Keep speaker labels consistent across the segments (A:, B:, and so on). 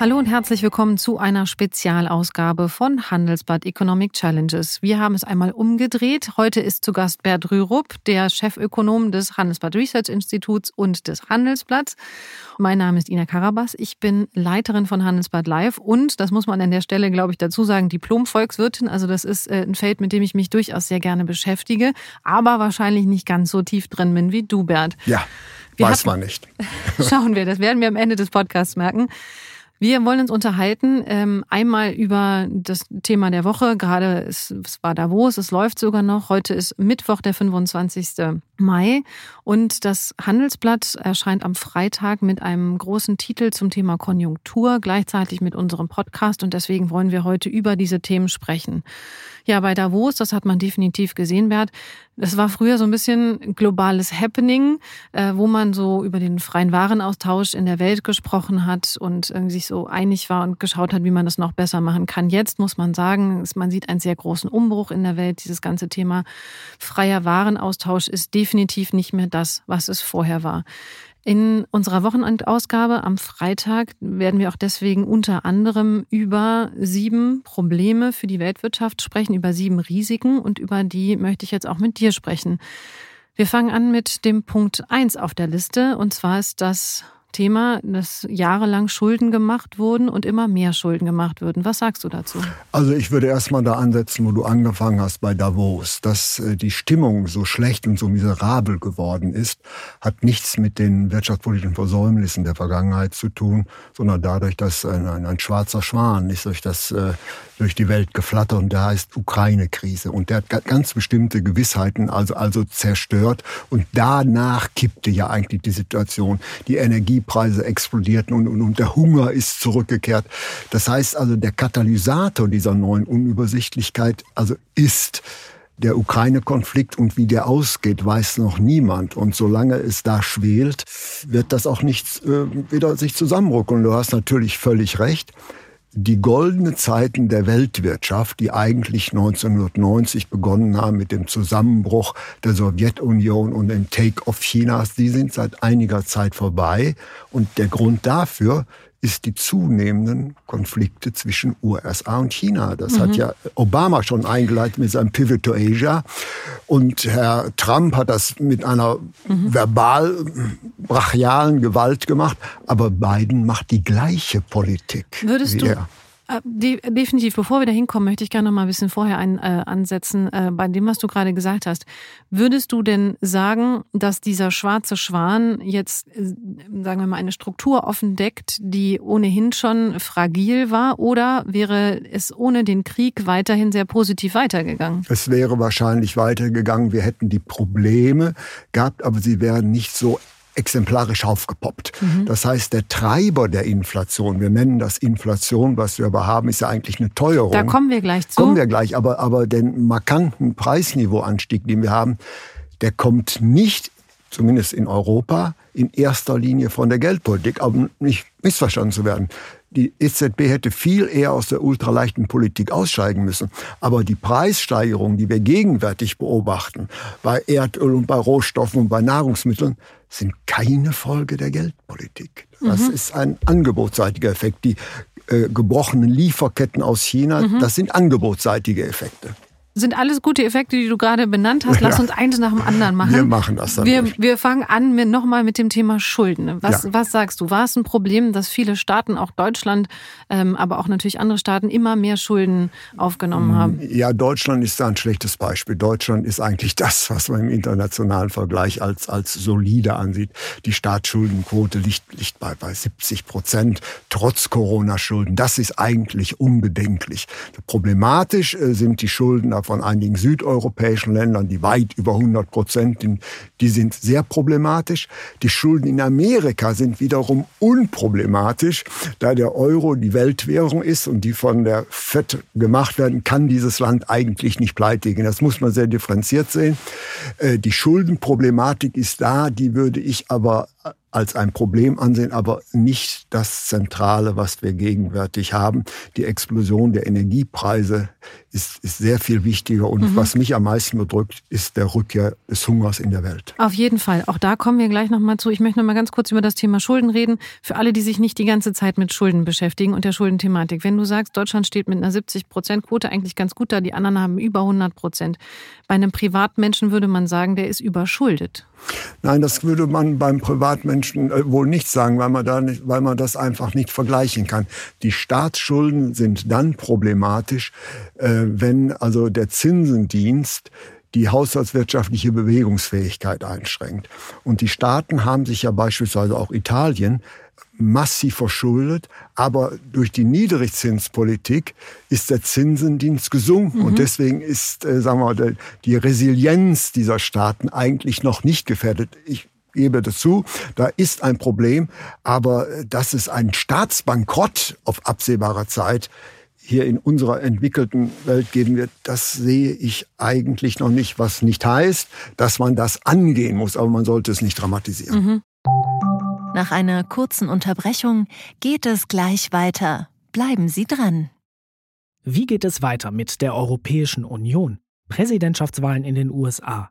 A: Hallo und herzlich willkommen zu einer Spezialausgabe von Handelsblatt Economic Challenges. Wir haben es einmal umgedreht. Heute ist zu Gast Bert Rürup, der Chefökonom des Handelsblatt Research Instituts und des Handelsblatts. Mein Name ist Ina Karabas. Ich bin Leiterin von Handelsblatt Live und, das muss man an der Stelle, glaube ich, dazu sagen, Diplom-Volkswirtin. Also das ist äh, ein Feld, mit dem ich mich durchaus sehr gerne beschäftige, aber wahrscheinlich nicht ganz so tief drin bin wie du, Bert.
B: Ja, wir weiß man nicht.
A: Schauen wir, das werden wir am Ende des Podcasts merken. Wir wollen uns unterhalten, ähm, einmal über das Thema der Woche. Gerade es, war Davos, es läuft sogar noch. Heute ist Mittwoch, der 25. Mai. Und das Handelsblatt erscheint am Freitag mit einem großen Titel zum Thema Konjunktur, gleichzeitig mit unserem Podcast. Und deswegen wollen wir heute über diese Themen sprechen. Ja, bei Davos, das hat man definitiv gesehen, Bert. Das war früher so ein bisschen globales Happening, äh, wo man so über den freien Warenaustausch in der Welt gesprochen hat und sich so einig war und geschaut hat, wie man das noch besser machen kann. Jetzt muss man sagen, man sieht einen sehr großen Umbruch in der Welt. Dieses ganze Thema freier Warenaustausch ist definitiv nicht mehr das, was es vorher war. In unserer Wochenendausgabe am Freitag werden wir auch deswegen unter anderem über sieben Probleme für die Weltwirtschaft sprechen, über sieben Risiken und über die möchte ich jetzt auch mit dir sprechen. Wir fangen an mit dem Punkt eins auf der Liste und zwar ist das Thema, dass jahrelang Schulden gemacht wurden und immer mehr Schulden gemacht würden. Was sagst du dazu?
B: Also ich würde erstmal da ansetzen, wo du angefangen hast bei Davos. Dass äh, die Stimmung so schlecht und so miserabel geworden ist, hat nichts mit den wirtschaftspolitischen Versäumnissen der Vergangenheit zu tun, sondern dadurch, dass ein, ein, ein schwarzer Schwan ist durch das äh, durch die Welt geflattert und der heißt Ukraine-Krise. Und der hat ganz bestimmte Gewissheiten also, also zerstört. Und danach kippte ja eigentlich die Situation. Die Energiepreise explodierten und, und, und der Hunger ist zurückgekehrt. Das heißt also, der Katalysator dieser neuen Unübersichtlichkeit also ist der Ukraine-Konflikt und wie der ausgeht, weiß noch niemand. Und solange es da schwelt, wird das auch nicht äh, wieder sich zusammenrücken. Und du hast natürlich völlig recht die goldene Zeiten der Weltwirtschaft, die eigentlich 1990 begonnen haben mit dem Zusammenbruch der Sowjetunion und dem Take-off Chinas, die sind seit einiger Zeit vorbei. Und der Grund dafür ist die zunehmenden Konflikte zwischen USA und China. Das mhm. hat ja Obama schon eingeleitet mit seinem Pivot to Asia. Und Herr Trump hat das mit einer mhm. verbal brachialen Gewalt gemacht. Aber Biden macht die gleiche Politik.
A: Würdest du, er. Äh, definitiv. Bevor wir da hinkommen, möchte ich gerne noch mal ein bisschen vorher ein, äh, ansetzen äh, bei dem, was du gerade gesagt hast. Würdest du denn sagen, dass dieser schwarze Schwan jetzt, äh, sagen wir mal, eine Struktur offendeckt, die ohnehin schon fragil war? Oder wäre es ohne den Krieg weiterhin sehr positiv weitergegangen?
B: Es wäre wahrscheinlich weitergegangen. Wir hätten die Probleme gehabt, aber sie wären nicht so exemplarisch aufgepoppt. Mhm. Das heißt, der Treiber der Inflation, wir nennen das Inflation, was wir aber haben, ist ja eigentlich eine Teuerung.
A: Da kommen wir gleich zu.
B: Kommen wir gleich, aber, aber den markanten Preisniveauanstieg, den wir haben, der kommt nicht, zumindest in Europa, in erster Linie von der Geldpolitik, aber nicht missverstanden zu werden. Die EZB hätte viel eher aus der ultraleichten Politik aussteigen müssen. Aber die Preissteigerungen, die wir gegenwärtig beobachten, bei Erdöl und bei Rohstoffen und bei Nahrungsmitteln, sind keine Folge der Geldpolitik. Das mhm. ist ein angebotsseitiger Effekt. Die äh, gebrochenen Lieferketten aus China, mhm. das sind angebotsseitige Effekte
A: sind alles gute Effekte, die du gerade benannt hast. Lass ja. uns eins nach dem anderen machen.
B: Wir machen das dann.
A: Wir, wir fangen an mit, nochmal mit dem Thema Schulden. Was, ja. was sagst du? War es ein Problem, dass viele Staaten, auch Deutschland, ähm, aber auch natürlich andere Staaten, immer mehr Schulden aufgenommen mm, haben?
B: Ja, Deutschland ist da ein schlechtes Beispiel. Deutschland ist eigentlich das, was man im internationalen Vergleich als, als solide ansieht. Die Staatsschuldenquote liegt, liegt bei, bei 70 Prozent, trotz Corona-Schulden. Das ist eigentlich unbedenklich. Problematisch äh, sind die Schulden von einigen südeuropäischen Ländern, die weit über 100 Prozent, die sind sehr problematisch. Die Schulden in Amerika sind wiederum unproblematisch, da der Euro die Weltwährung ist und die von der FED gemacht werden, kann dieses Land eigentlich nicht pleitigen. Das muss man sehr differenziert sehen. Äh, die Schuldenproblematik ist da, die würde ich aber als ein Problem ansehen, aber nicht das Zentrale, was wir gegenwärtig haben. Die Explosion der Energiepreise ist, ist sehr viel wichtiger und mhm. was mich am meisten bedrückt, ist der Rückkehr des Hungers in der Welt.
A: Auf jeden Fall. Auch da kommen wir gleich nochmal zu. Ich möchte noch mal ganz kurz über das Thema Schulden reden. Für alle, die sich nicht die ganze Zeit mit Schulden beschäftigen und der Schuldenthematik. Wenn du sagst, Deutschland steht mit einer 70 Prozent Quote eigentlich ganz gut da, die anderen haben über 100 Prozent. Bei einem Privatmenschen würde man sagen, der ist überschuldet.
B: Nein, das würde man beim Privatmenschen äh, wohl nicht sagen, weil man, da nicht, weil man das einfach nicht vergleichen kann. Die Staatsschulden sind dann problematisch, äh, wenn also der Zinsendienst die haushaltswirtschaftliche Bewegungsfähigkeit einschränkt. Und die Staaten haben sich ja beispielsweise auch Italien massiv verschuldet, aber durch die Niedrigzinspolitik ist der Zinsendienst gesunken mhm. und deswegen ist, äh, sagen wir mal, die Resilienz dieser Staaten eigentlich noch nicht gefährdet. Ich gebe dazu, da ist ein Problem, aber äh, dass es einen Staatsbankrott auf absehbarer Zeit hier in unserer entwickelten Welt geben wird, das sehe ich eigentlich noch nicht, was nicht heißt, dass man das angehen muss, aber man sollte es nicht dramatisieren. Mhm.
C: Nach einer kurzen Unterbrechung geht es gleich weiter. Bleiben Sie dran.
D: Wie geht es weiter mit der Europäischen Union? Präsidentschaftswahlen in den USA,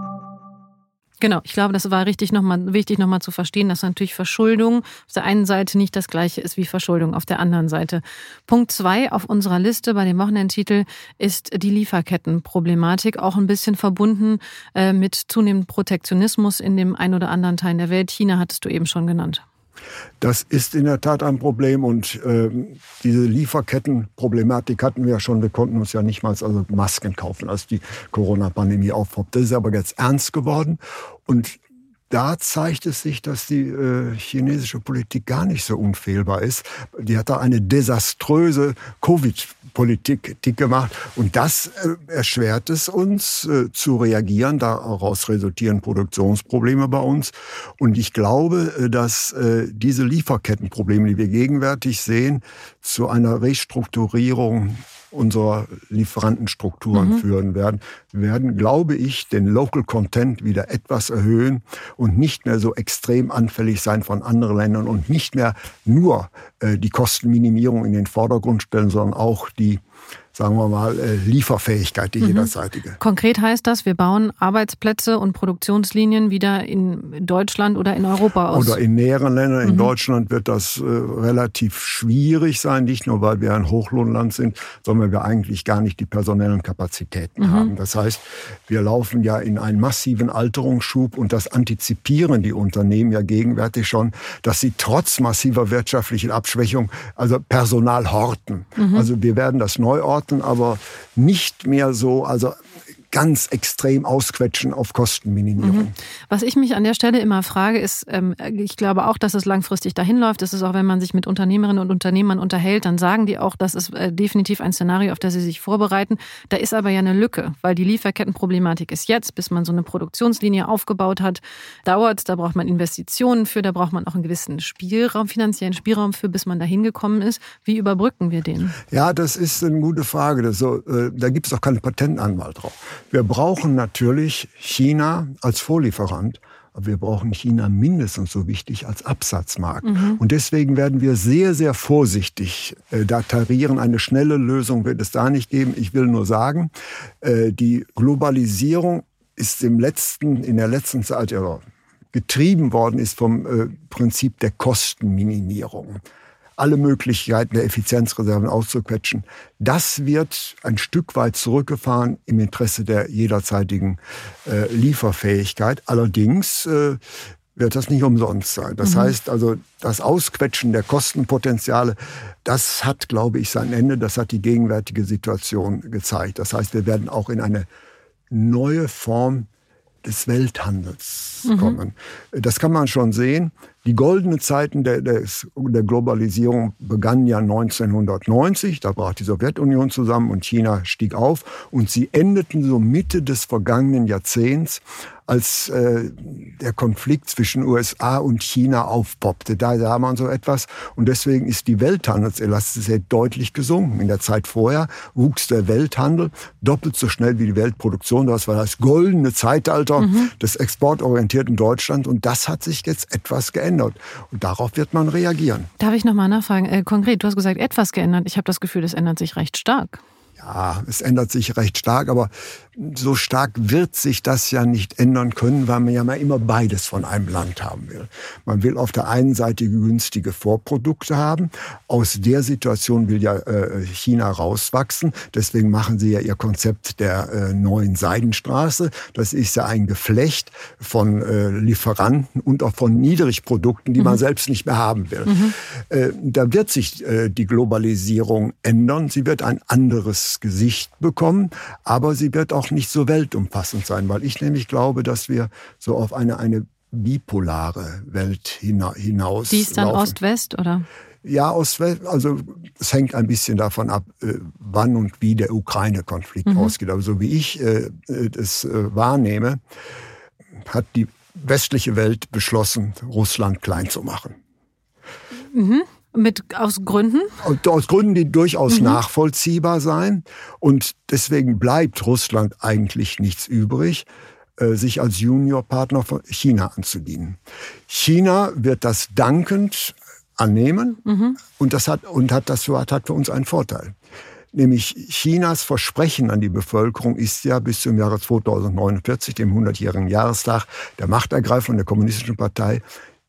A: Genau, ich glaube, das war richtig noch mal, wichtig nochmal zu verstehen, dass natürlich Verschuldung auf der einen Seite nicht das gleiche ist wie Verschuldung auf der anderen Seite. Punkt zwei auf unserer Liste bei dem Wochenendtitel ist die Lieferkettenproblematik, auch ein bisschen verbunden äh, mit zunehmendem Protektionismus in dem ein oder anderen Teil der Welt. China hattest du eben schon genannt.
B: Das ist in der Tat ein Problem und äh, diese Lieferkettenproblematik hatten wir ja schon. Wir konnten uns ja nicht mal also Masken kaufen, als die Corona-Pandemie aufpoppt. Das ist aber jetzt ernst geworden und da zeigt es sich, dass die äh, chinesische Politik gar nicht so unfehlbar ist. Die hat da eine desaströse Covid-Politik gemacht und das äh, erschwert es uns äh, zu reagieren. Daraus resultieren Produktionsprobleme bei uns und ich glaube, äh, dass äh, diese Lieferkettenprobleme, die wir gegenwärtig sehen, zu einer Restrukturierung unserer Lieferantenstrukturen mhm. führen werden. Wir werden, glaube ich, den Local Content wieder etwas erhöhen und nicht mehr so extrem anfällig sein von anderen Ländern und nicht mehr nur äh, die Kostenminimierung in den Vordergrund stellen, sondern auch die sagen wir mal, äh, Lieferfähigkeit, die mhm. jederzeitige.
A: Konkret heißt das, wir bauen Arbeitsplätze und Produktionslinien wieder in Deutschland oder in Europa aus?
B: Oder in näheren Ländern. In mhm. Deutschland wird das äh, relativ schwierig sein, nicht nur weil wir ein Hochlohnland sind, sondern weil wir eigentlich gar nicht die personellen Kapazitäten mhm. haben. Das heißt, wir laufen ja in einen massiven Alterungsschub und das antizipieren die Unternehmen ja gegenwärtig schon, dass sie trotz massiver wirtschaftlicher Abschwächung also Personal horten. Mhm. Also wir werden das neu Orten, aber nicht mehr so, also ganz extrem ausquetschen auf Kostenminimierung. Mhm.
A: Was ich mich an der Stelle immer frage, ist, ähm, ich glaube auch, dass es langfristig dahin läuft. Das ist auch, wenn man sich mit Unternehmerinnen und Unternehmern unterhält, dann sagen die auch, das ist äh, definitiv ein Szenario, auf das sie sich vorbereiten. Da ist aber ja eine Lücke, weil die Lieferkettenproblematik ist jetzt, bis man so eine Produktionslinie aufgebaut hat, dauert. Da braucht man Investitionen für, da braucht man auch einen gewissen Spielraum, finanziellen Spielraum für, bis man da hingekommen ist. Wie überbrücken wir den?
B: Ja, das ist eine gute Frage. So, äh, da gibt es auch keinen Patentanwalt drauf. Wir brauchen natürlich China als Vorlieferant. Aber wir brauchen China mindestens so wichtig als Absatzmarkt. Mhm. Und deswegen werden wir sehr, sehr vorsichtig äh, da tarieren. Eine schnelle Lösung wird es da nicht geben. Ich will nur sagen, äh, die Globalisierung ist im letzten, in der letzten Zeit ja, getrieben worden ist vom äh, Prinzip der Kostenminimierung. Alle Möglichkeiten der Effizienzreserven auszuquetschen. Das wird ein Stück weit zurückgefahren im Interesse der jederzeitigen äh, Lieferfähigkeit. Allerdings äh, wird das nicht umsonst sein. Das mhm. heißt also, das Ausquetschen der Kostenpotenziale, das hat, glaube ich, sein Ende. Das hat die gegenwärtige Situation gezeigt. Das heißt, wir werden auch in eine neue Form des Welthandels mhm. kommen. Das kann man schon sehen. Die goldenen Zeiten der, der, der, Globalisierung begannen ja 1990. Da brach die Sowjetunion zusammen und China stieg auf. Und sie endeten so Mitte des vergangenen Jahrzehnts als äh, der Konflikt zwischen USA und China aufpoppte. Da sah man so etwas. Und deswegen ist die Welthandelselastizität deutlich gesunken. In der Zeit vorher wuchs der Welthandel doppelt so schnell wie die Weltproduktion. Das war das goldene Zeitalter mhm. des exportorientierten Deutschlands. Und das hat sich jetzt etwas geändert. Und darauf wird man reagieren.
A: Darf ich nochmal nachfragen? Äh, konkret, du hast gesagt, etwas geändert. Ich habe das Gefühl, es ändert sich recht stark.
B: Ja, es ändert sich recht stark, aber so stark wird sich das ja nicht ändern können, weil man ja mal immer beides von einem Land haben will. Man will auf der einen Seite günstige Vorprodukte haben. Aus der Situation will ja äh, China rauswachsen. Deswegen machen sie ja ihr Konzept der äh, neuen Seidenstraße. Das ist ja ein Geflecht von äh, Lieferanten und auch von Niedrigprodukten, die mhm. man selbst nicht mehr haben will. Mhm. Äh, da wird sich äh, die Globalisierung ändern. Sie wird ein anderes Gesicht bekommen, aber sie wird auch nicht so weltumfassend sein, weil ich nämlich glaube, dass wir so auf eine, eine bipolare Welt hinaus.
A: Die ist dann Ost-West, oder?
B: Ja, Ost-West, also es hängt ein bisschen davon ab, äh, wann und wie der Ukraine-Konflikt mhm. ausgeht. Aber so wie ich äh, es äh, wahrnehme, hat die westliche Welt beschlossen, Russland klein zu machen.
A: Mhm. Mit, aus Gründen?
B: Aus Gründen, die durchaus mhm. nachvollziehbar sein. Und deswegen bleibt Russland eigentlich nichts übrig, äh, sich als Juniorpartner von China anzudienen. China wird das dankend annehmen mhm. und das hat, und hat das hat, hat für uns einen Vorteil. Nämlich Chinas Versprechen an die Bevölkerung ist ja bis zum Jahre 2049, dem 100-jährigen Jahrestag der Machtergreifung der Kommunistischen Partei,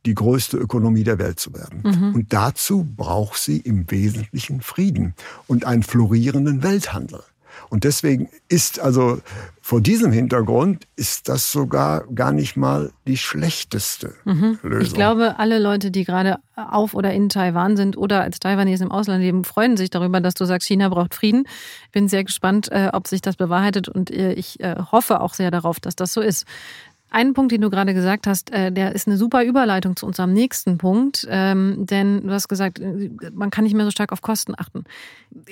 B: die größte Ökonomie der Welt zu werden. Mhm. Und dazu braucht sie im Wesentlichen Frieden und einen florierenden Welthandel. Und deswegen ist also vor diesem Hintergrund ist das sogar gar nicht mal die schlechteste mhm. Lösung.
A: Ich glaube, alle Leute, die gerade auf oder in Taiwan sind oder als Taiwanese im Ausland leben, freuen sich darüber, dass du sagst, China braucht Frieden. Bin sehr gespannt, äh, ob sich das bewahrheitet und äh, ich äh, hoffe auch sehr darauf, dass das so ist. Ein Punkt, den du gerade gesagt hast, äh, der ist eine super Überleitung zu unserem nächsten Punkt, ähm, denn du hast gesagt, äh, man kann nicht mehr so stark auf Kosten achten.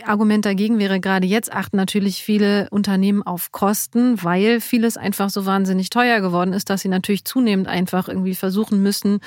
A: Argument dagegen wäre gerade jetzt achten natürlich viele Unternehmen auf Kosten, weil vieles einfach so wahnsinnig teuer geworden ist, dass sie natürlich zunehmend einfach irgendwie versuchen müssen,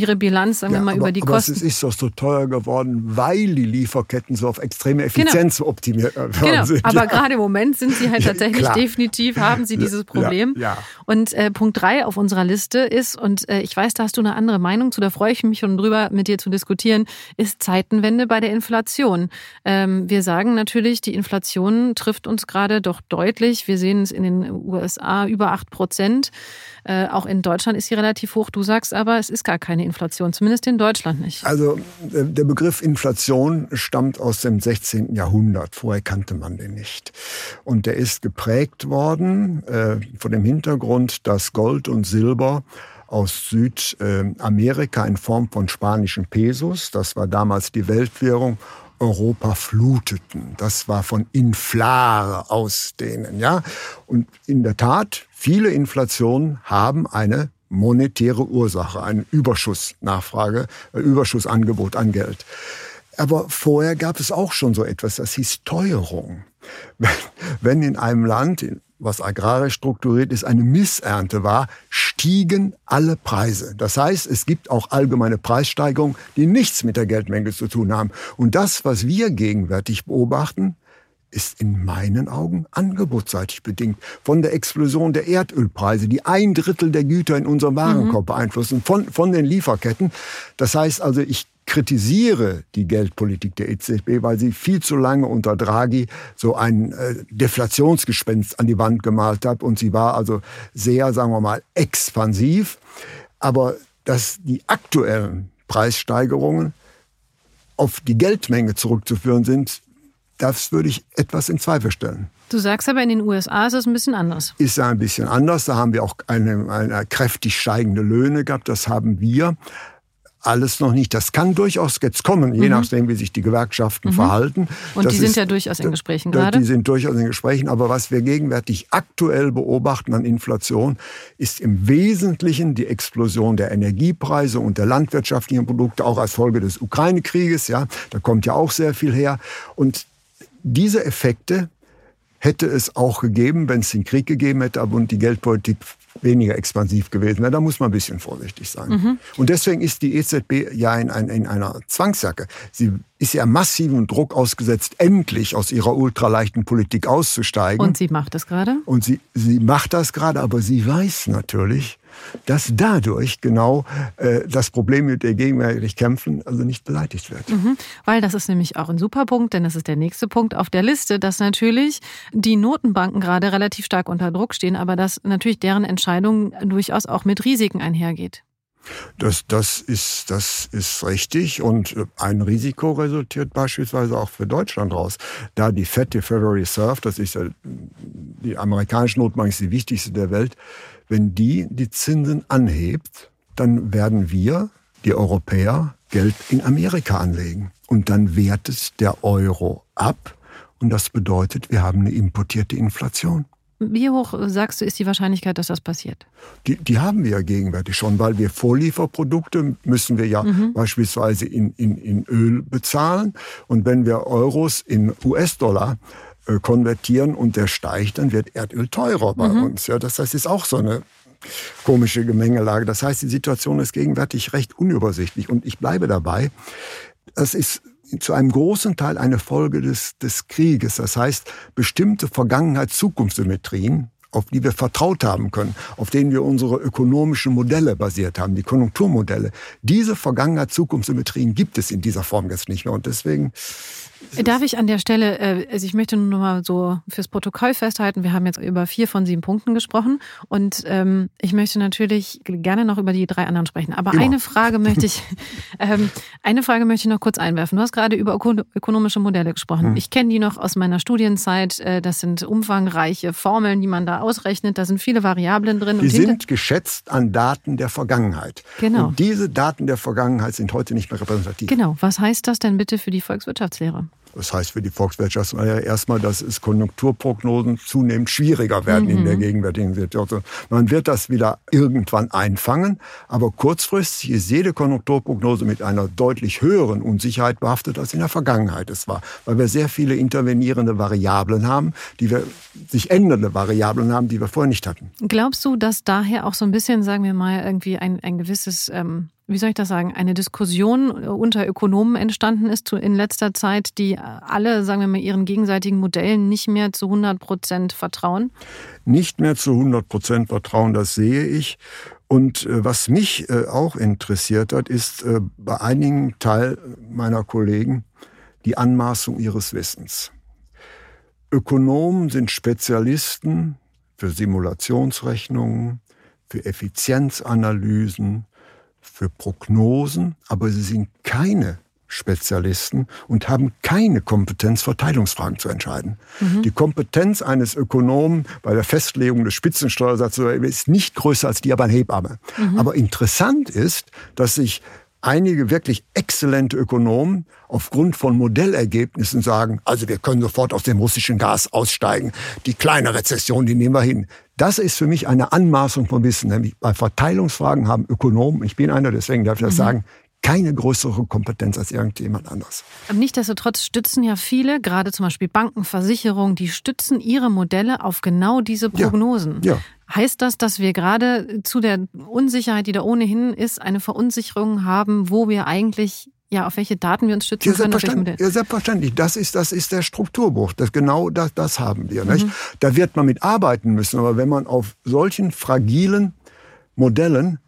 A: ihre Bilanz, sagen ja, wir mal,
B: aber,
A: über die
B: aber
A: Kosten.
B: Es ist doch so teuer geworden, weil die Lieferketten so auf extreme genau. Effizienz genau. optimiert
A: werden. Genau. Sind. Aber ja. gerade im Moment sind sie halt tatsächlich ja, definitiv, haben sie dieses Problem. Ja, Und äh, Punkt drei auf unserer Liste ist, und äh, ich weiß, da hast du eine andere Meinung zu, da freue ich mich schon drüber, mit dir zu diskutieren, ist Zeitenwende bei der Inflation. Ähm, wir sagen natürlich, die Inflation trifft uns gerade doch deutlich. Wir sehen es in den USA über acht Prozent. Äh, auch in Deutschland ist sie relativ hoch. Du sagst aber, es ist gar keine Inflation, zumindest in Deutschland nicht.
B: Also der Begriff Inflation stammt aus dem 16. Jahrhundert. Vorher kannte man den nicht. Und der ist geprägt worden äh, vor dem Hintergrund, dass Gold und Silber aus Südamerika in Form von spanischen Pesos, das war damals die Weltwährung, Europa fluteten. Das war von Inflare aus denen, ja. Und in der Tat, viele Inflationen haben eine monetäre Ursache, einen Überschussnachfrage, äh, Überschussangebot an Geld. Aber vorher gab es auch schon so etwas, das hieß Teuerung. Wenn in einem Land, was agrarisch strukturiert ist, eine Missernte war, stiegen alle Preise. Das heißt, es gibt auch allgemeine Preissteigerungen, die nichts mit der Geldmenge zu tun haben. Und das, was wir gegenwärtig beobachten, ist in meinen Augen angebotsseitig bedingt. Von der Explosion der Erdölpreise, die ein Drittel der Güter in unserem Warenkorb mhm. beeinflussen, von, von den Lieferketten. Das heißt also, ich kritisiere die Geldpolitik der EZB, weil sie viel zu lange unter Draghi so ein äh, Deflationsgespenst an die Wand gemalt hat und sie war also sehr, sagen wir mal, expansiv. Aber dass die aktuellen Preissteigerungen auf die Geldmenge zurückzuführen sind, das würde ich etwas in Zweifel stellen.
A: Du sagst aber, in den USA ist es ein bisschen anders.
B: Ist ein bisschen anders. Da haben wir auch eine, eine kräftig steigende Löhne gehabt. Das haben wir alles noch nicht. Das kann durchaus jetzt kommen, je mhm. nachdem, wie sich die Gewerkschaften mhm. verhalten.
A: Und
B: das
A: die sind ist, ja durchaus in Gesprächen gerade.
B: Die sind durchaus in Gesprächen. Aber was wir gegenwärtig aktuell beobachten an Inflation, ist im Wesentlichen die Explosion der Energiepreise und der landwirtschaftlichen Produkte, auch als Folge des Ukraine-Krieges. Ja, da kommt ja auch sehr viel her. Und diese Effekte hätte es auch gegeben, wenn es den Krieg gegeben hätte, aber und die Geldpolitik weniger expansiv gewesen wäre. Da muss man ein bisschen vorsichtig sein. Mhm. Und deswegen ist die EZB ja in, in, in einer Zwangsjacke. Sie ist ja massiven Druck ausgesetzt, endlich aus ihrer ultraleichten Politik auszusteigen.
A: Und sie macht das gerade?
B: Und sie, sie macht das gerade, aber sie weiß natürlich, dass dadurch genau äh, das Problem, mit dem gegenwärtig kämpfen, also nicht beseitigt wird.
A: Mhm, weil das ist nämlich auch ein super Punkt, denn das ist der nächste Punkt auf der Liste, dass natürlich die Notenbanken gerade relativ stark unter Druck stehen, aber dass natürlich deren Entscheidung durchaus auch mit Risiken einhergeht.
B: Das, das, ist, das ist richtig und ein Risiko resultiert beispielsweise auch für Deutschland raus. Da die Fed, die Federal Reserve, das ist die amerikanische Notbank, ist die wichtigste der Welt, wenn die die Zinsen anhebt, dann werden wir, die Europäer, Geld in Amerika anlegen. Und dann wertet der Euro ab. Und das bedeutet, wir haben eine importierte Inflation.
A: Wie hoch, sagst du, ist die Wahrscheinlichkeit, dass das passiert?
B: Die, die haben wir ja gegenwärtig schon, weil wir Vorlieferprodukte müssen wir ja mhm. beispielsweise in, in, in Öl bezahlen. Und wenn wir Euros in US-Dollar äh, konvertieren und der steigt, dann wird Erdöl teurer bei mhm. uns. Ja, das heißt, ist auch so eine komische Gemengelage. Das heißt, die Situation ist gegenwärtig recht unübersichtlich. Und ich bleibe dabei, das ist zu einem großen Teil eine Folge des, des Krieges. Das heißt, bestimmte Vergangenheits-Zukunftssymmetrien, auf die wir vertraut haben können, auf denen wir unsere ökonomischen Modelle basiert haben, die Konjunkturmodelle. Diese Vergangenheits-Zukunftssymmetrien gibt es in dieser Form jetzt nicht mehr. Und deswegen
A: Darf ich an der Stelle, äh, also ich möchte nur mal so fürs Protokoll festhalten, wir haben jetzt über vier von sieben Punkten gesprochen und ähm, ich möchte natürlich gerne noch über die drei anderen sprechen. Aber Immer. eine Frage möchte ich, ähm, eine Frage möchte ich noch kurz einwerfen. Du hast gerade über ökonomische Modelle gesprochen. Hm. Ich kenne die noch aus meiner Studienzeit. Äh, das sind umfangreiche Formeln, die man da ausrechnet. Da sind viele Variablen drin.
B: Die sind geschätzt an Daten der Vergangenheit. Genau. Und diese Daten der Vergangenheit sind heute nicht mehr repräsentativ.
A: Genau. Was heißt das denn bitte für die Volkswirtschaftslehre?
B: Das heißt für die Volkswirtschaft erstmal, dass es Konjunkturprognosen zunehmend schwieriger werden mhm. in der mhm. gegenwärtigen Situation. Man wird das wieder irgendwann einfangen, aber kurzfristig ist jede Konjunkturprognose mit einer deutlich höheren Unsicherheit behaftet, als in der Vergangenheit es war, weil wir sehr viele intervenierende Variablen haben, die wir sich ändernde Variablen haben, die wir vorher nicht hatten.
A: Glaubst du, dass daher auch so ein bisschen, sagen wir mal, irgendwie ein, ein gewisses ähm wie soll ich das sagen, eine Diskussion unter Ökonomen entstanden ist in letzter Zeit, die alle, sagen wir mal, ihren gegenseitigen Modellen nicht mehr zu 100 Prozent vertrauen?
B: Nicht mehr zu 100 Prozent vertrauen, das sehe ich. Und äh, was mich äh, auch interessiert hat, ist äh, bei einigen Teil meiner Kollegen die Anmaßung ihres Wissens. Ökonomen sind Spezialisten für Simulationsrechnungen, für Effizienzanalysen, für Prognosen, aber sie sind keine Spezialisten und haben keine Kompetenz, Verteilungsfragen zu entscheiden. Mhm. Die Kompetenz eines Ökonomen bei der Festlegung des Spitzensteuersatzes ist nicht größer als die aber ein Hebamme. Mhm. Aber interessant ist, dass sich einige wirklich exzellente Ökonomen aufgrund von Modellergebnissen sagen, also wir können sofort aus dem russischen Gas aussteigen. Die kleine Rezession, die nehmen wir hin. Das ist für mich eine Anmaßung von Wissen. Nämlich bei Verteilungsfragen haben Ökonomen, ich bin einer, deswegen darf ich das mhm. sagen, keine größere Kompetenz als irgendjemand anders.
A: Nichtsdestotrotz stützen ja viele, gerade zum Beispiel Banken, Versicherungen, die stützen ihre Modelle auf genau diese Prognosen. Ja, ja. Heißt das, dass wir gerade zu der Unsicherheit, die da ohnehin ist, eine Verunsicherung haben, wo wir eigentlich ja, auf welche Daten wir uns stützen ja, können?
B: Selbstverständlich, ja, selbstverständlich. Das ist, das ist der Strukturbruch. Das, genau das, das haben wir. Mhm. Da wird man mit arbeiten müssen. Aber wenn man auf solchen fragilen Modellen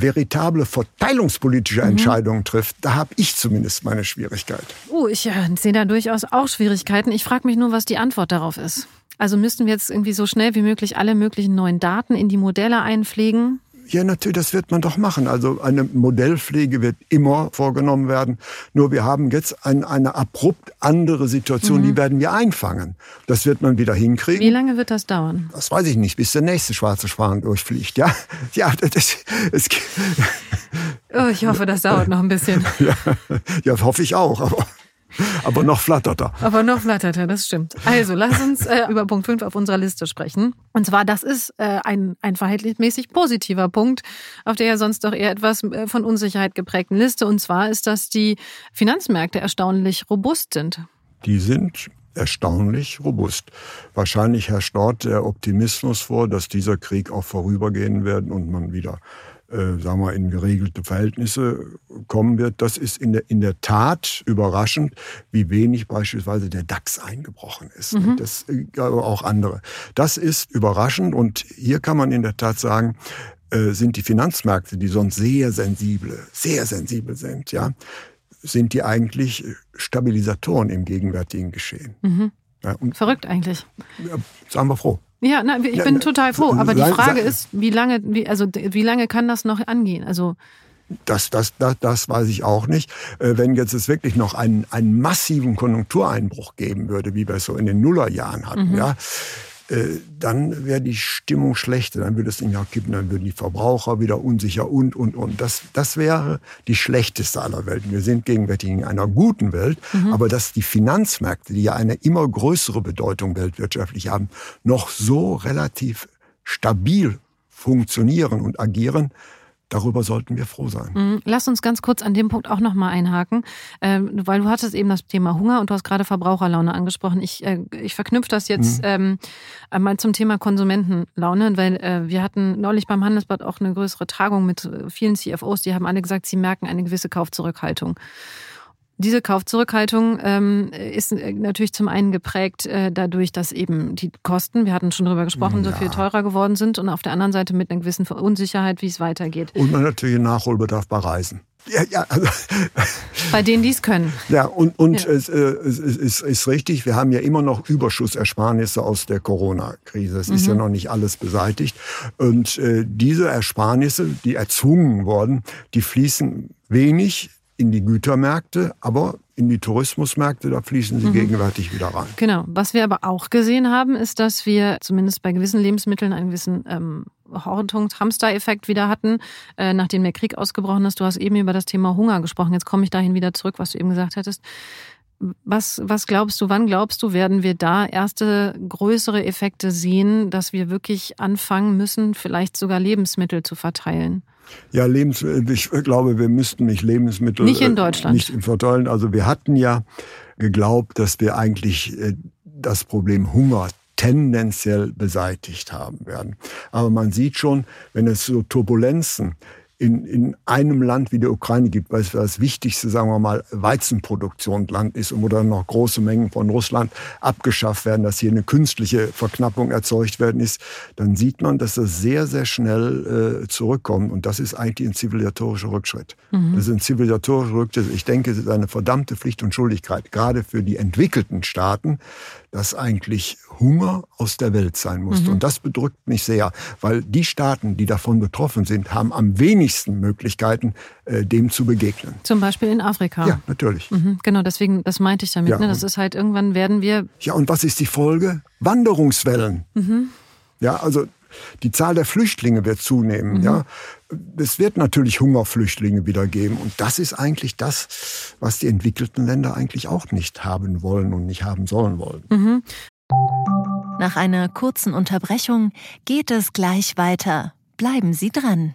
B: veritable verteilungspolitische mhm. Entscheidungen trifft, da habe ich zumindest meine Schwierigkeit.
A: Oh, ich äh, sehe da durchaus auch Schwierigkeiten. Ich frage mich nur, was die Antwort darauf ist. Also müssten wir jetzt irgendwie so schnell wie möglich alle möglichen neuen Daten in die Modelle einpflegen?
B: Ja, natürlich, das wird man doch machen. Also eine Modellpflege wird immer vorgenommen werden. Nur wir haben jetzt ein, eine abrupt andere Situation, mhm. die werden wir einfangen. Das wird man wieder hinkriegen.
A: Wie lange wird das dauern?
B: Das weiß ich nicht, bis der nächste schwarze Schwan durchfliegt. Ja, ja, das, es,
A: oh, ich hoffe, das dauert noch ein bisschen.
B: ja, ja hoffe ich auch. Aber aber noch flatterter.
A: Aber noch flatterter, das stimmt. Also, lass uns äh, über Punkt 5 auf unserer Liste sprechen. Und zwar, das ist äh, ein, ein verhältnismäßig positiver Punkt auf der ja sonst doch eher etwas äh, von Unsicherheit geprägten Liste. Und zwar ist, dass die Finanzmärkte erstaunlich robust sind.
B: Die sind erstaunlich robust. Wahrscheinlich herrscht dort der Optimismus vor, dass dieser Krieg auch vorübergehen wird und man wieder äh, sagen wir, in geregelte Verhältnisse kommen wird. Das ist in der, in der Tat überraschend, wie wenig beispielsweise der DAX eingebrochen ist. Mhm. Das, äh, aber auch andere. Das ist überraschend und hier kann man in der Tat sagen, äh, sind die Finanzmärkte, die sonst sehr sensible, sehr sensibel sind, ja, sind die eigentlich Stabilisatoren im gegenwärtigen Geschehen.
A: Mhm. Ja, Verrückt eigentlich.
B: Ja, sagen wir froh.
A: Ja, na, ich bin total froh. Aber die Frage ist, wie lange, wie, also wie lange kann das noch angehen? Also
B: das, das, das, das weiß ich auch nicht. Äh, wenn jetzt es wirklich noch einen, einen massiven Konjunktureinbruch geben würde, wie wir es so in den Nullerjahren hatten, mhm. ja, dann wäre die Stimmung schlechter, dann würde es nicht mehr kippen, dann würden die Verbraucher wieder unsicher und, und, und. Das, das wäre die schlechteste aller Welten. Wir sind gegenwärtig in einer guten Welt, mhm. aber dass die Finanzmärkte, die ja eine immer größere Bedeutung weltwirtschaftlich haben, noch so relativ stabil funktionieren und agieren, Darüber sollten wir froh sein.
A: Mhm. Lass uns ganz kurz an dem Punkt auch nochmal einhaken, ähm, weil du hattest eben das Thema Hunger und du hast gerade Verbraucherlaune angesprochen. Ich, äh, ich verknüpfe das jetzt mhm. ähm, mal zum Thema Konsumentenlaune, weil äh, wir hatten neulich beim Handelsblatt auch eine größere Tagung mit vielen CFOs, die haben alle gesagt, sie merken eine gewisse Kaufzurückhaltung. Diese Kaufzurückhaltung ähm, ist äh, natürlich zum einen geprägt äh, dadurch, dass eben die Kosten, wir hatten schon drüber gesprochen, ja. so viel teurer geworden sind und auf der anderen Seite mit einer gewissen Unsicherheit, wie es weitergeht.
B: Und man natürlich Nachholbedarf bei Reisen.
A: Ja, ja, also. Bei denen, die es können.
B: Ja, und, und ja. Es, äh, es, ist, ist richtig, wir haben ja immer noch Überschussersparnisse aus der Corona-Krise. Es mhm. ist ja mhm. noch nicht alles beseitigt. Und äh, diese Ersparnisse, die erzwungen wurden, die fließen wenig in die Gütermärkte, aber in die Tourismusmärkte, da fließen sie mhm. gegenwärtig wieder rein.
A: Genau. Was wir aber auch gesehen haben, ist, dass wir zumindest bei gewissen Lebensmitteln einen gewissen ähm, Hortungs-Hamster-Effekt wieder hatten, äh, nachdem der Krieg ausgebrochen ist. Du hast eben über das Thema Hunger gesprochen. Jetzt komme ich dahin wieder zurück, was du eben gesagt hattest. Was, was glaubst du, wann glaubst du, werden wir da erste größere Effekte sehen, dass wir wirklich anfangen müssen, vielleicht sogar Lebensmittel zu verteilen?
B: Ja, Lebensmittel, ich glaube, wir müssten nicht Lebensmittel.
A: Nicht in Deutschland.
B: Nicht verteilen. Also wir hatten ja geglaubt, dass wir eigentlich äh, das Problem Hunger tendenziell beseitigt haben werden. Aber man sieht schon, wenn es so Turbulenzen in, in einem Land wie der Ukraine gibt, weil es das wichtigste, sagen wir mal, Weizenproduktionsland ist und wo dann noch große Mengen von Russland abgeschafft werden, dass hier eine künstliche Verknappung erzeugt werden ist, dann sieht man, dass das sehr, sehr schnell äh, zurückkommt. Und das ist eigentlich ein zivilisatorischer Rückschritt. Mhm. Das ist ein zivilisatorischer Rückschritt. Ich denke, es ist eine verdammte Pflicht und Schuldigkeit, gerade für die entwickelten Staaten, dass eigentlich Hunger aus der Welt sein musste. Mhm. Und das bedrückt mich sehr, weil die Staaten, die davon betroffen sind, haben am wenigsten Möglichkeiten, äh, dem zu begegnen.
A: Zum Beispiel in Afrika.
B: Ja, natürlich.
A: Mhm, genau, deswegen, das meinte ich damit. Ja, ne? Das ist halt, irgendwann werden wir.
B: Ja, und was ist die Folge? Wanderungswellen. Mhm. Ja, also die Zahl der Flüchtlinge wird zunehmen. Mhm. Ja, es wird natürlich Hungerflüchtlinge wieder geben. Und das ist eigentlich das, was die entwickelten Länder eigentlich auch nicht haben wollen und nicht haben sollen wollen. Mhm.
C: Nach einer kurzen Unterbrechung geht es gleich weiter. Bleiben Sie dran.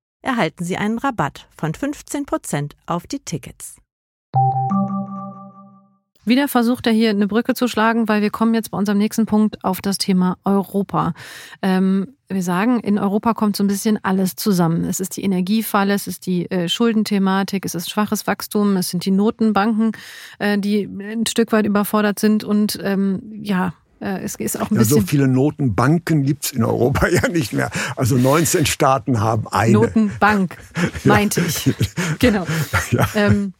E: erhalten Sie einen Rabatt von 15% auf die Tickets.
A: Wieder versucht er hier eine Brücke zu schlagen, weil wir kommen jetzt bei unserem nächsten Punkt auf das Thema Europa. Ähm, wir sagen, in Europa kommt so ein bisschen alles zusammen. Es ist die Energiefalle, es ist die äh, Schuldenthematik, es ist schwaches Wachstum, es sind die Notenbanken, äh, die ein Stück weit überfordert sind und ähm, ja, es ist auch ein
B: ja. So viele Notenbanken gibt's in Europa ja nicht mehr. Also 19 Staaten haben eine.
A: Notenbank, meinte ich. Genau.
B: Ja. Ähm,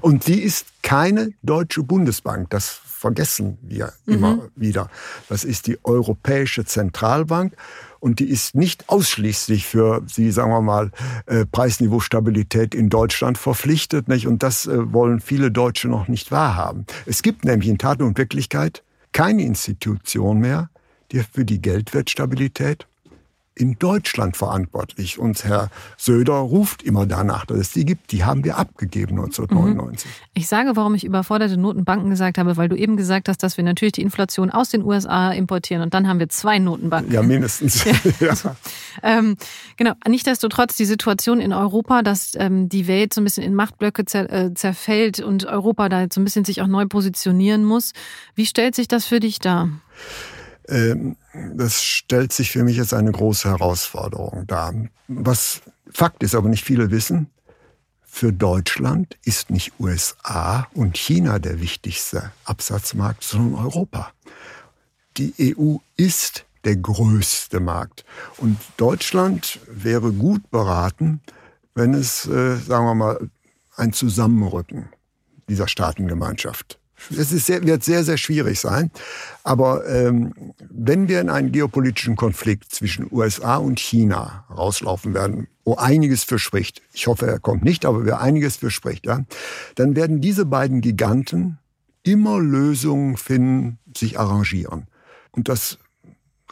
B: und die ist keine deutsche Bundesbank. Das vergessen wir immer mhm. wieder. Das ist die Europäische Zentralbank. Und die ist nicht ausschließlich für die, sagen wir mal, äh, Preisniveaustabilität in Deutschland verpflichtet. Nicht? Und das äh, wollen viele Deutsche noch nicht wahrhaben. Es gibt nämlich in Tat und Wirklichkeit keine Institution mehr, die für die Geldwertstabilität in Deutschland verantwortlich. Und Herr Söder ruft immer danach, dass es die gibt. Die haben wir abgegeben 1999. Mhm.
A: Ich sage, warum ich überforderte Notenbanken gesagt habe, weil du eben gesagt hast, dass wir natürlich die Inflation aus den USA importieren und dann haben wir zwei Notenbanken.
B: Ja, mindestens. ja. ja.
A: Ähm, genau. Nichtsdestotrotz die Situation in Europa, dass ähm, die Welt so ein bisschen in Machtblöcke zer, äh, zerfällt und Europa da so ein bisschen sich auch neu positionieren muss. Wie stellt sich das für dich dar?
B: Ähm, das stellt sich für mich als eine große Herausforderung dar. Was Fakt ist, aber nicht viele wissen, für Deutschland ist nicht USA und China der wichtigste Absatzmarkt, sondern Europa. Die EU ist der größte Markt. Und Deutschland wäre gut beraten, wenn es, äh, sagen wir mal, ein Zusammenrücken dieser Staatengemeinschaft es ist sehr, wird sehr, sehr schwierig sein. Aber ähm, wenn wir in einen geopolitischen Konflikt zwischen USA und China rauslaufen werden, wo einiges für spricht, ich hoffe, er kommt nicht, aber wer einiges für spricht, ja, dann werden diese beiden Giganten immer Lösungen finden, sich arrangieren. Und das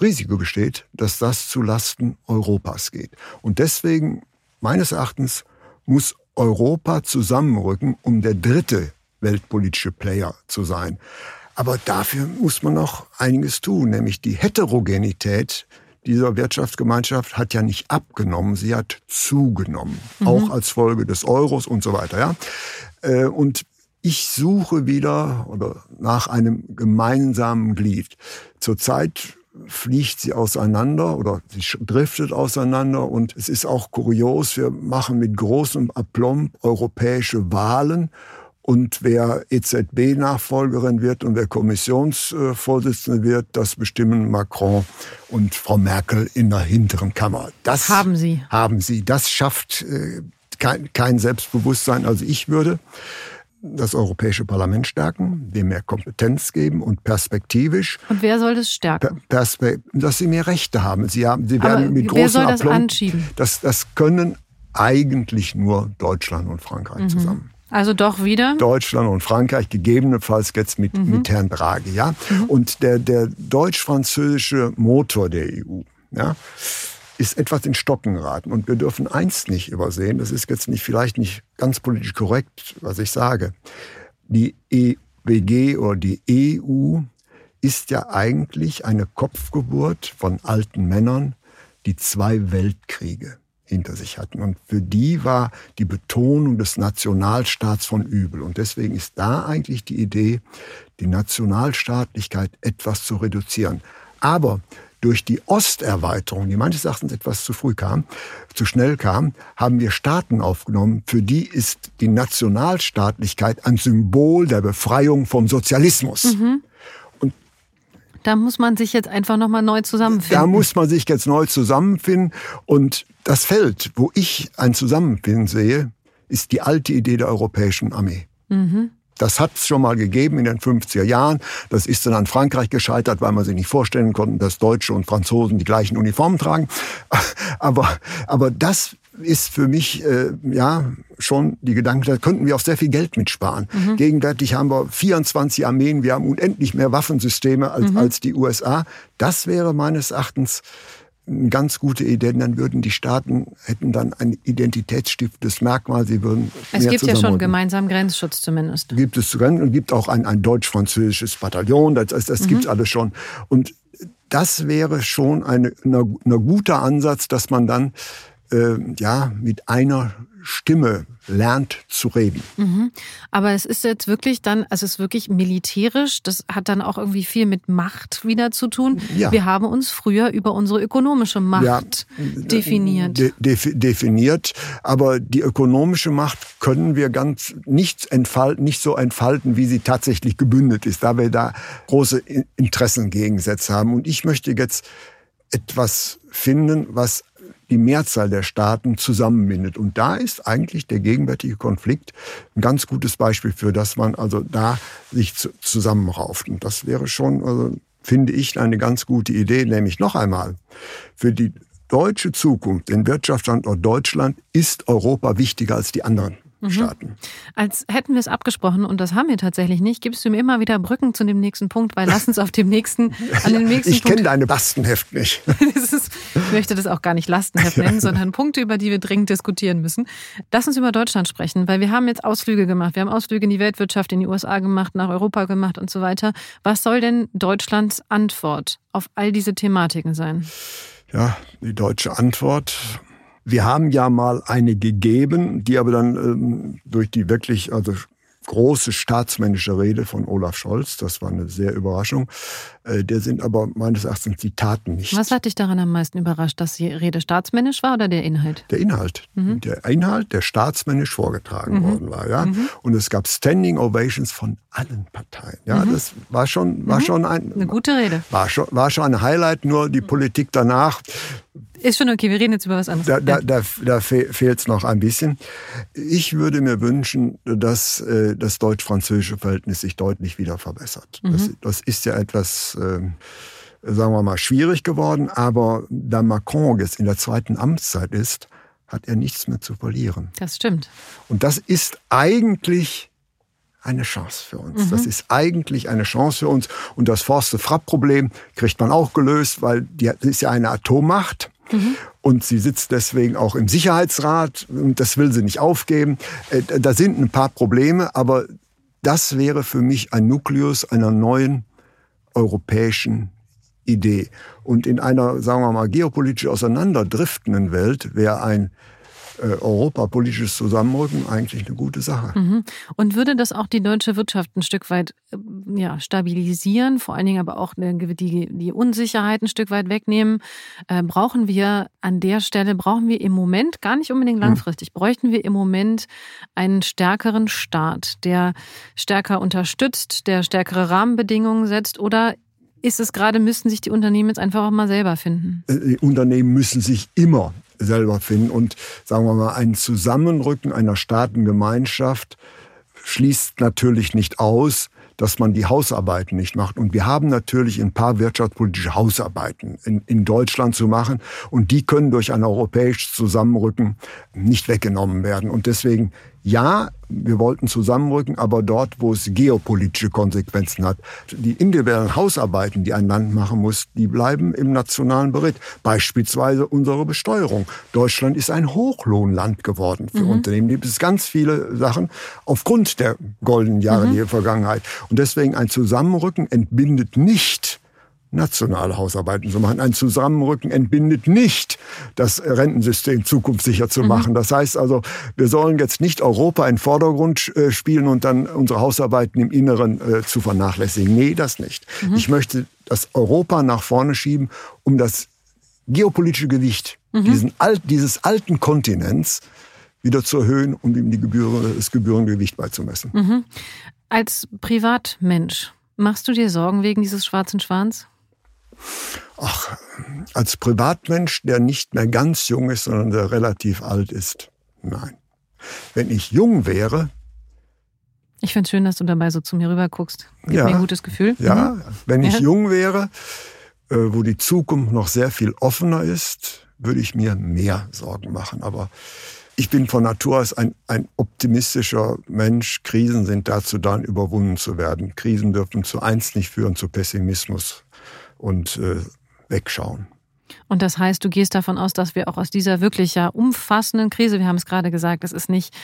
B: Risiko besteht, dass das zu Lasten Europas geht. Und deswegen, meines Erachtens, muss Europa zusammenrücken, um der dritte weltpolitische Player zu sein. Aber dafür muss man noch einiges tun, nämlich die Heterogenität dieser Wirtschaftsgemeinschaft hat ja nicht abgenommen, sie hat zugenommen, mhm. auch als Folge des Euros und so weiter. Ja? Äh, und ich suche wieder oder nach einem gemeinsamen Glied. Zurzeit fliegt sie auseinander oder sie driftet auseinander und es ist auch kurios, wir machen mit großem Aplomb europäische Wahlen und wer EZB-Nachfolgerin wird und wer Kommissionsvorsitzende wird, das bestimmen Macron und Frau Merkel in der hinteren Kammer. Das
A: haben sie.
B: Haben sie. Das schafft äh, kein, kein Selbstbewusstsein. Also ich würde das Europäische Parlament stärken, dem mehr Kompetenz geben und perspektivisch.
A: Und wer soll das stärken?
B: Perspe dass sie mehr Rechte haben. Sie, haben, sie werden mit großen wer
A: soll das Aplomb, anschieben?
B: Das, das können eigentlich nur Deutschland und Frankreich mhm. zusammen.
A: Also doch wieder?
B: Deutschland und Frankreich, gegebenenfalls jetzt mit, mhm. mit Herrn Draghi. Ja? Mhm. Und der, der deutsch-französische Motor der EU ja, ist etwas in Stocken geraten. Und wir dürfen eins nicht übersehen, das ist jetzt nicht, vielleicht nicht ganz politisch korrekt, was ich sage. Die EWG oder die EU ist ja eigentlich eine Kopfgeburt von alten Männern, die zwei Weltkriege hinter sich hatten. Und für die war die Betonung des Nationalstaats von übel. Und deswegen ist da eigentlich die Idee, die Nationalstaatlichkeit etwas zu reduzieren. Aber durch die Osterweiterung, die meines Erachtens etwas zu früh kam, zu schnell kam, haben wir Staaten aufgenommen, für die ist die Nationalstaatlichkeit ein Symbol der Befreiung vom Sozialismus. Mhm.
A: Da muss man sich jetzt einfach nochmal neu zusammenfinden.
B: Da muss man sich jetzt neu zusammenfinden. Und das Feld, wo ich ein Zusammenfinden sehe, ist die alte Idee der europäischen Armee. Mhm. Das hat es schon mal gegeben in den 50er Jahren. Das ist dann an Frankreich gescheitert, weil man sich nicht vorstellen konnte, dass Deutsche und Franzosen die gleichen Uniformen tragen. Aber, aber das ist für mich äh, ja schon die Gedanke, da könnten wir auch sehr viel Geld mitsparen. Mhm. Gegenwärtig haben wir 24 Armeen, wir haben unendlich mehr Waffensysteme als, mhm. als die USA. Das wäre meines Erachtens eine ganz gute Idee, denn dann würden die Staaten, hätten dann ein identitätsstiftendes Merkmal, sie würden
A: Es gibt ja schon gemeinsamen Grenzschutz zumindest.
B: Gibt es und gibt auch ein, ein deutsch-französisches Bataillon, das, das, das mhm. gibt alles schon. Und das wäre schon ein guter Ansatz, dass man dann äh, ja mit einer Stimme lernt zu reden.
A: Mhm. Aber es ist jetzt wirklich dann, also es ist wirklich militärisch, das hat dann auch irgendwie viel mit Macht wieder zu tun. Ja. Wir haben uns früher über unsere ökonomische Macht ja, definiert.
B: De, definiert, aber die ökonomische Macht können wir ganz nicht entfalten, nicht so entfalten, wie sie tatsächlich gebündelt ist, da wir da große Interessengegensätze haben. Und ich möchte jetzt etwas finden, was die Mehrzahl der Staaten zusammenbindet. Und da ist eigentlich der gegenwärtige Konflikt ein ganz gutes Beispiel für, dass man also da sich zusammenrauft. Und das wäre schon, also, finde ich, eine ganz gute Idee, nämlich noch einmal, für die deutsche Zukunft, den Wirtschaftsstandort Deutschland, ist Europa wichtiger als die anderen mhm.
A: Als hätten wir es abgesprochen und das haben wir tatsächlich nicht, gibst du mir immer wieder Brücken zu dem nächsten Punkt, weil lass uns auf dem nächsten,
B: an dem nächsten Ich kenne deine Lastenheft nicht.
A: ist, ich möchte das auch gar nicht Lastenheft nennen, sondern Punkte, über die wir dringend diskutieren müssen. Lass uns über Deutschland sprechen, weil wir haben jetzt Ausflüge gemacht. Wir haben Ausflüge in die Weltwirtschaft, in die USA gemacht, nach Europa gemacht und so weiter. Was soll denn Deutschlands Antwort auf all diese Thematiken sein?
B: Ja, die deutsche Antwort wir haben ja mal eine gegeben, die aber dann ähm, durch die wirklich, also große staatsmännische Rede von Olaf Scholz. Das war eine sehr Überraschung. Äh, der sind aber meines Erachtens die Taten nicht.
A: Was hat dich daran am meisten überrascht, dass die Rede staatsmännisch war oder der Inhalt?
B: Der Inhalt. Mhm. Der Inhalt, der staatsmännisch vorgetragen mhm. worden war. Ja? Mhm. Und es gab Standing Ovations von allen Parteien. Ja, mhm. das war schon, war mhm. schon ein,
A: eine gute Rede.
B: War schon, war schon ein Highlight. Nur die Politik danach
A: ist schon okay, wir reden jetzt über was anderes.
B: Da, da, da, da fehlt es noch ein bisschen. Ich würde mir wünschen, dass äh, das deutsch-französische Verhältnis sich deutlich wieder verbessert. Mhm. Das, das, ist ja etwas, äh, sagen wir mal, schwierig geworden. Aber da Macron jetzt in der zweiten Amtszeit ist, hat er nichts mehr zu verlieren.
A: Das stimmt.
B: Und das ist eigentlich eine Chance für uns. Mhm. Das ist eigentlich eine Chance für uns. Und das Forste-Frapp-Problem kriegt man auch gelöst, weil die ist ja eine Atommacht. Und sie sitzt deswegen auch im Sicherheitsrat und das will sie nicht aufgeben. Äh, da sind ein paar Probleme, aber das wäre für mich ein Nukleus einer neuen europäischen Idee. Und in einer, sagen wir mal, geopolitisch auseinanderdriftenden Welt wäre ein europapolitisches Zusammenrücken eigentlich eine gute Sache. Mhm.
A: Und würde das auch die deutsche Wirtschaft ein Stück weit äh, ja, stabilisieren, vor allen Dingen aber auch die, die Unsicherheit ein Stück weit wegnehmen? Äh, brauchen wir an der Stelle, brauchen wir im Moment, gar nicht unbedingt langfristig, mhm. bräuchten wir im Moment einen stärkeren Staat, der stärker unterstützt, der stärkere Rahmenbedingungen setzt oder ist es gerade, müssten sich die Unternehmen jetzt einfach auch mal selber finden?
B: Äh, die Unternehmen müssen sich immer selber finden. Und sagen wir mal, ein Zusammenrücken einer Staatengemeinschaft schließt natürlich nicht aus, dass man die Hausarbeiten nicht macht. Und wir haben natürlich ein paar wirtschaftspolitische Hausarbeiten in, in Deutschland zu machen. Und die können durch ein europäisches Zusammenrücken nicht weggenommen werden. Und deswegen ja, wir wollten zusammenrücken, aber dort, wo es geopolitische Konsequenzen hat. Die individuellen Hausarbeiten, die ein Land machen muss, die bleiben im nationalen Bericht. Beispielsweise unsere Besteuerung. Deutschland ist ein Hochlohnland geworden für mhm. Unternehmen. Da gibt es ganz viele Sachen aufgrund der goldenen Jahre mhm. der Vergangenheit. Und deswegen ein Zusammenrücken entbindet nicht nationale Hausarbeiten zu machen. Ein Zusammenrücken entbindet nicht, das Rentensystem zukunftssicher zu mhm. machen. Das heißt also, wir sollen jetzt nicht Europa in Vordergrund äh, spielen und dann unsere Hausarbeiten im Inneren äh, zu vernachlässigen. Nee, das nicht. Mhm. Ich möchte das Europa nach vorne schieben, um das geopolitische Gewicht mhm. diesen alt, dieses alten Kontinents wieder zu erhöhen und ihm die Gebühren, das Gebührengewicht beizumessen. Mhm.
A: Als Privatmensch, machst du dir Sorgen wegen dieses schwarzen Schwans?
B: Ach, als Privatmensch, der nicht mehr ganz jung ist, sondern der relativ alt ist, nein. Wenn ich jung wäre.
A: Ich finde es schön, dass du dabei so zu mir rüber guckst. Gibt ja, mir ein gutes Gefühl.
B: Ja, mhm. wenn ich ja. jung wäre, äh, wo die Zukunft noch sehr viel offener ist, würde ich mir mehr Sorgen machen. Aber ich bin von Natur aus ein, ein optimistischer Mensch. Krisen sind dazu da, überwunden zu werden. Krisen dürfen zu eins nicht führen, zu Pessimismus und äh, wegschauen.
A: Und das heißt, du gehst davon aus, dass wir auch aus dieser wirklich ja umfassenden Krise, wir haben es gerade gesagt, es ist nicht,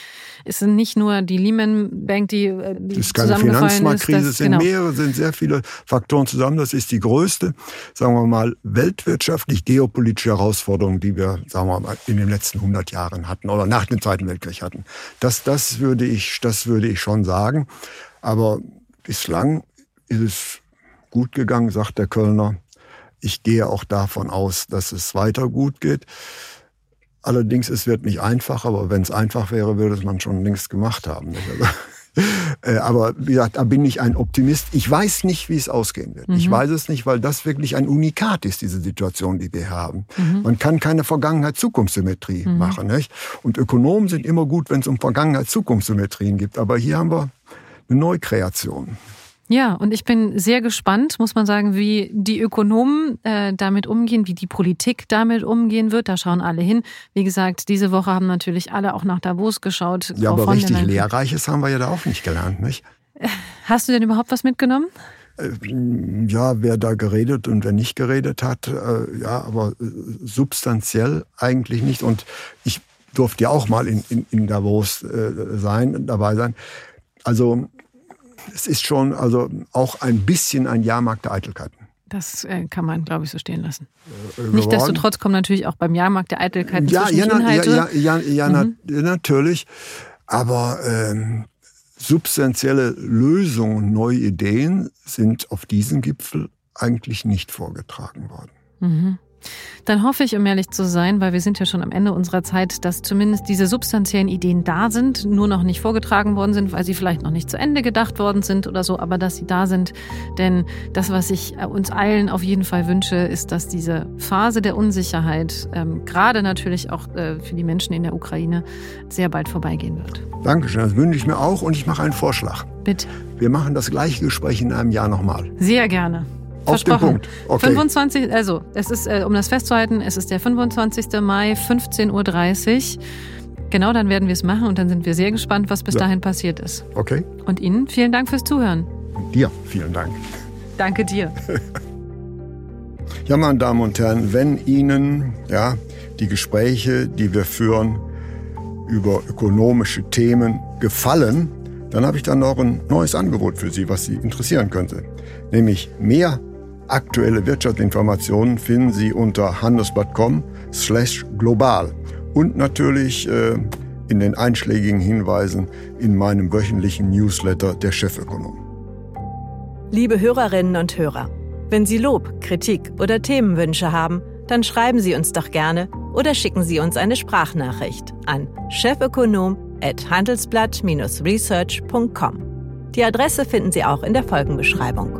A: es sind nicht nur die Lehman Bank, die, äh, die
B: das ist keine Finanzmarktkrise, es sind
A: genau.
B: mehrere, sind sehr viele Faktoren zusammen. Das ist die größte, sagen wir mal, weltwirtschaftlich geopolitische Herausforderung, die wir, sagen wir mal, in den letzten 100 Jahren hatten oder nach dem Zweiten Weltkrieg hatten. Das, das würde ich, das würde ich schon sagen. Aber bislang ist es gut gegangen, sagt der Kölner. Ich gehe auch davon aus, dass es weiter gut geht. Allerdings, es wird nicht einfach, aber wenn es einfach wäre, würde es man schon längst gemacht haben. Äh, aber wie gesagt, da bin ich ein Optimist. Ich weiß nicht, wie es ausgehen wird. Mhm. Ich weiß es nicht, weil das wirklich ein Unikat ist, diese Situation, die wir haben. Mhm. Man kann keine Vergangenheit-Zukunftssymmetrie mhm. machen. Nicht? Und Ökonomen sind immer gut, wenn es um Vergangenheit-Zukunftssymmetrien gibt. Aber hier haben wir eine Neukreation.
A: Ja, und ich bin sehr gespannt, muss man sagen, wie die Ökonomen äh, damit umgehen, wie die Politik damit umgehen wird. Da schauen alle hin. Wie gesagt, diese Woche haben natürlich alle auch nach Davos geschaut.
B: Ja, aber richtig Lehrreiches haben wir ja da auch nicht gelernt, nicht?
A: Hast du denn überhaupt was mitgenommen?
B: Äh, ja, wer da geredet und wer nicht geredet hat, äh, ja, aber äh, substanziell eigentlich nicht. Und ich durfte ja auch mal in, in, in Davos sein, dabei sein. Also es ist schon also auch ein bisschen ein Jahrmarkt der Eitelkeiten.
A: Das äh, kann man, glaube ich, so stehen lassen. Äh, Nichtsdestotrotz kommen natürlich auch beim Jahrmarkt der Eitelkeiten
B: ja, ja, Inhalte. Ja, ja, ja, mhm. na, natürlich. Aber ähm, substanzielle Lösungen, neue Ideen sind auf diesem Gipfel eigentlich nicht vorgetragen worden.
A: Mhm. Dann hoffe ich, um ehrlich zu sein, weil wir sind ja schon am Ende unserer Zeit, dass zumindest diese substanziellen Ideen da sind, nur noch nicht vorgetragen worden sind, weil sie vielleicht noch nicht zu Ende gedacht worden sind oder so, aber dass sie da sind. Denn das, was ich äh, uns allen auf jeden Fall wünsche, ist, dass diese Phase der Unsicherheit, ähm, gerade natürlich auch äh, für die Menschen in der Ukraine, sehr bald vorbeigehen wird.
B: Dankeschön, das wünsche ich mir auch und ich mache einen Vorschlag.
A: Bitte.
B: Wir machen das gleiche Gespräch in einem Jahr nochmal.
A: Sehr gerne.
B: Auf den Punkt.
A: Okay. 25, also es ist, äh, um das festzuhalten, es ist der 25. Mai, 15.30 Uhr. Genau, dann werden wir es machen und dann sind wir sehr gespannt, was bis ja. dahin passiert ist.
B: Okay.
A: Und Ihnen vielen Dank fürs Zuhören.
B: Und dir vielen Dank.
A: Danke dir.
B: ja, meine Damen und Herren, wenn Ihnen ja, die Gespräche, die wir führen über ökonomische Themen gefallen, dann habe ich dann noch ein neues Angebot für Sie, was Sie interessieren könnte. Nämlich mehr Aktuelle Wirtschaftsinformationen finden Sie unter handelsblatt.com slash global und natürlich äh, in den einschlägigen Hinweisen in meinem wöchentlichen Newsletter der Chefökonom.
E: Liebe Hörerinnen und Hörer, wenn Sie Lob, Kritik oder Themenwünsche haben, dann schreiben Sie uns doch gerne oder schicken Sie uns eine Sprachnachricht an chefökonom@handelsblatt-research.com. Die Adresse finden Sie auch in der Folgenbeschreibung.